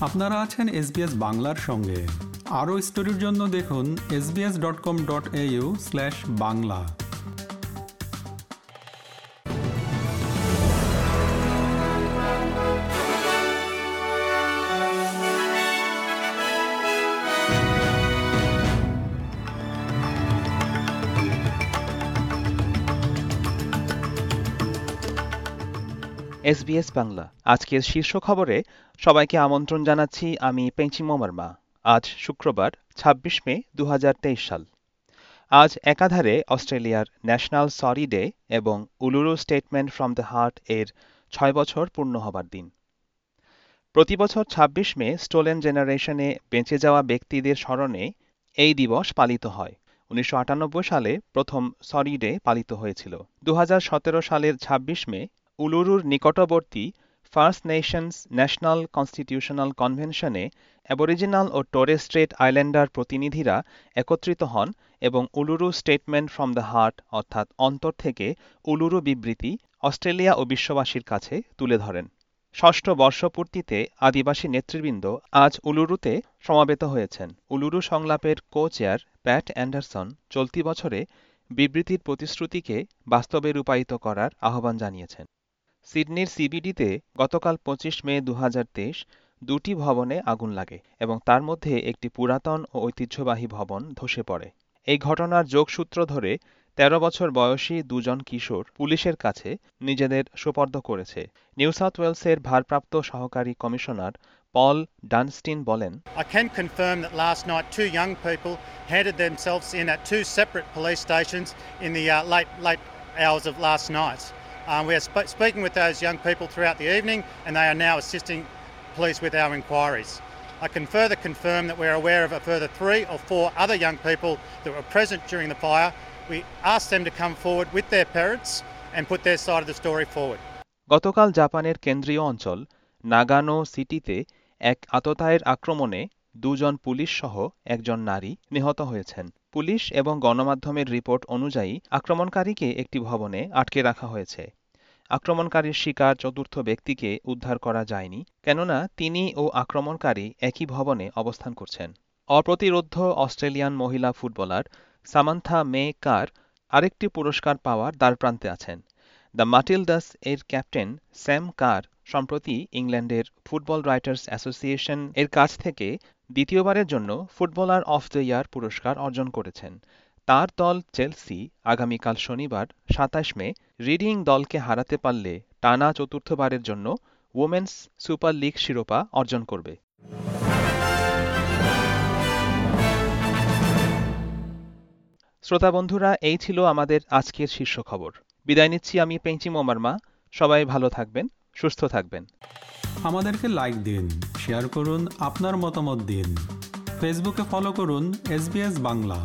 আপনারা আছেন এসবিএস বাংলার সঙ্গে। আরও স্টোরির জন্য দেখুন SBS dot com dot A U slash Bangla. SBS Bangla. আজকের শীর্ষ খবরে সবাইকে আমন্ত্রণ জানাচ্ছি আমি পেঞ্চি মোমার্মা আজ শুক্রবার ২৬ মে দু হাজার তেইশ সাল। আজ একাধারে অস্ট্রেলিয়ার ন্যাশনাল সরি ডে এবং Uluru Statement from the Heart এর ছয় বছর পূর্ণ হবার দিন। প্রতি বছর ২৬ মে, স্টোলেন জেনারেশনে বেঁচে যাওয়া ব্যক্তিদের স্মরণে এই দিবস পালিত হয়। উনিশশো আটানব্বই সালে প্রথম সরি ডে পালিত হয়েছিল। দু হাজার সতেরো সালের ২৬ মে উলুরুর নিকটবর্তী ফার্স্ট নেশনস ন্যাশনাল কনস্টিটিউশনাল কনভেনশনে অ্যাবরিজিনাল ও টোরেস স্ট্রেট আইল্যান্ডার প্রতিনিধিরা একত্রিত হন এবং Uluru Statement from the Heart, অর্থাৎ অন্তর থেকে উলুরু বিবৃতি অস্ট্রেলিয়া ও বিশ্ববাসীর কাছে তুলে ধরেন। ষষ্ঠ বর্ষপূর্তিতে আদিবাসী নেতৃবৃন্দ আজ উলুরুতে সমাবেত হয়েছেন। উলুরু সংলাপের কো চেয়ার প্যাট অ্যান্ডারসন চলতি বছরে বিবৃতির প্রতিশ্রুতিকে বাস্তবে রূপায়িত করার আহ্বান জানিয়েছেন। সিডনির সিবিডিতে গতকাল পঁচিশ মে দু হাজার তেইশ দুটি ভবনে আগুন লাগে এবং তার মধ্যে একটি পুরাতন ও ঐতিহ্যবাহী ভবন ধসে পড়ে এই ঘটনার যোগসূত্র ধরে তেরো বছর বয়সী দুজন কিশোর পুলিশের কাছে নিজেদের সোপর্দ করেছে নিউ সাউথ ওয়েলসের ভারপ্রাপ্ত সহকারী কমিশনার পল ডানস্টিন বলেন I can confirm that last night two young people handed themselves in at two separate police stations in the uh, late late hours of last night. Um, we are sp- speaking with those young people throughout the evening, and they are now assisting police with our inquiries. I can further confirm that we are aware of a further three or four other young people that were present during the fire. We asked them to come forward with their parents and put their side of the story forward. গতকাল জাপানের কেন্দ্রীয় অঞ্চল নাগানো সিটিতে এক আততায়ের আক্রমণে দুজন police সহ একজন নারী নিহত হয়েছেন পুলিশ এবং গণমাধ্যমের রিপোর্ট অনুযায়ী আক্রমণকারীকে একটি ভবনে আটকে রাখা হয়েছে আক্রমণকারীর শিকার চতুর্থ ব্যক্তিকে উদ্ধার করা যায়নি, কেননা তিনি ও আক্রমণকারী একই ভবনে অবস্থান করছেন। অপ্রতিরোধ্য অস্ট্রেলিয়ান মহিলা ফুটবলার সামান্থা মে কার আরেকটি পুরস্কার পাওয়ার দ্বারপ্রান্তে আছেন। দ্য মাটিলদাস এর ক্যাপ্টেন স্যাম কার সম্প্রতি ইংল্যান্ডের ফুটবল রাইটার্স অ্যাসোসিয়েশন এর কাছ থেকে দ্বিতীয়বারের জন্য ফুটবলার অফ দ্য ইয়ার পুরস্কার অর্জন করেছেন। তার দল চেলসি আগামীকাল শনিবার সাতাশ মে রিডিং দলকে হারাতে পারলে টানা চতুর্থবারের জন্য ওমেন্স সুপার লিগ শিরোপা অর্জন করবে। শ্রোতা বন্ধুরা, এই ছিল আমাদের আজকের শীর্ষ খবর। বিদায় নিচ্ছি আমি পেঞ্চি মোমার্মা সবাই ভালো থাকবেন, সুস্থ থাকবেন। আমাদেরকে লাইক দিন শেয়ার করুন, আপনার মতামত দিন। ফেসবুকে ফলো করুন এসবিএস বাংলা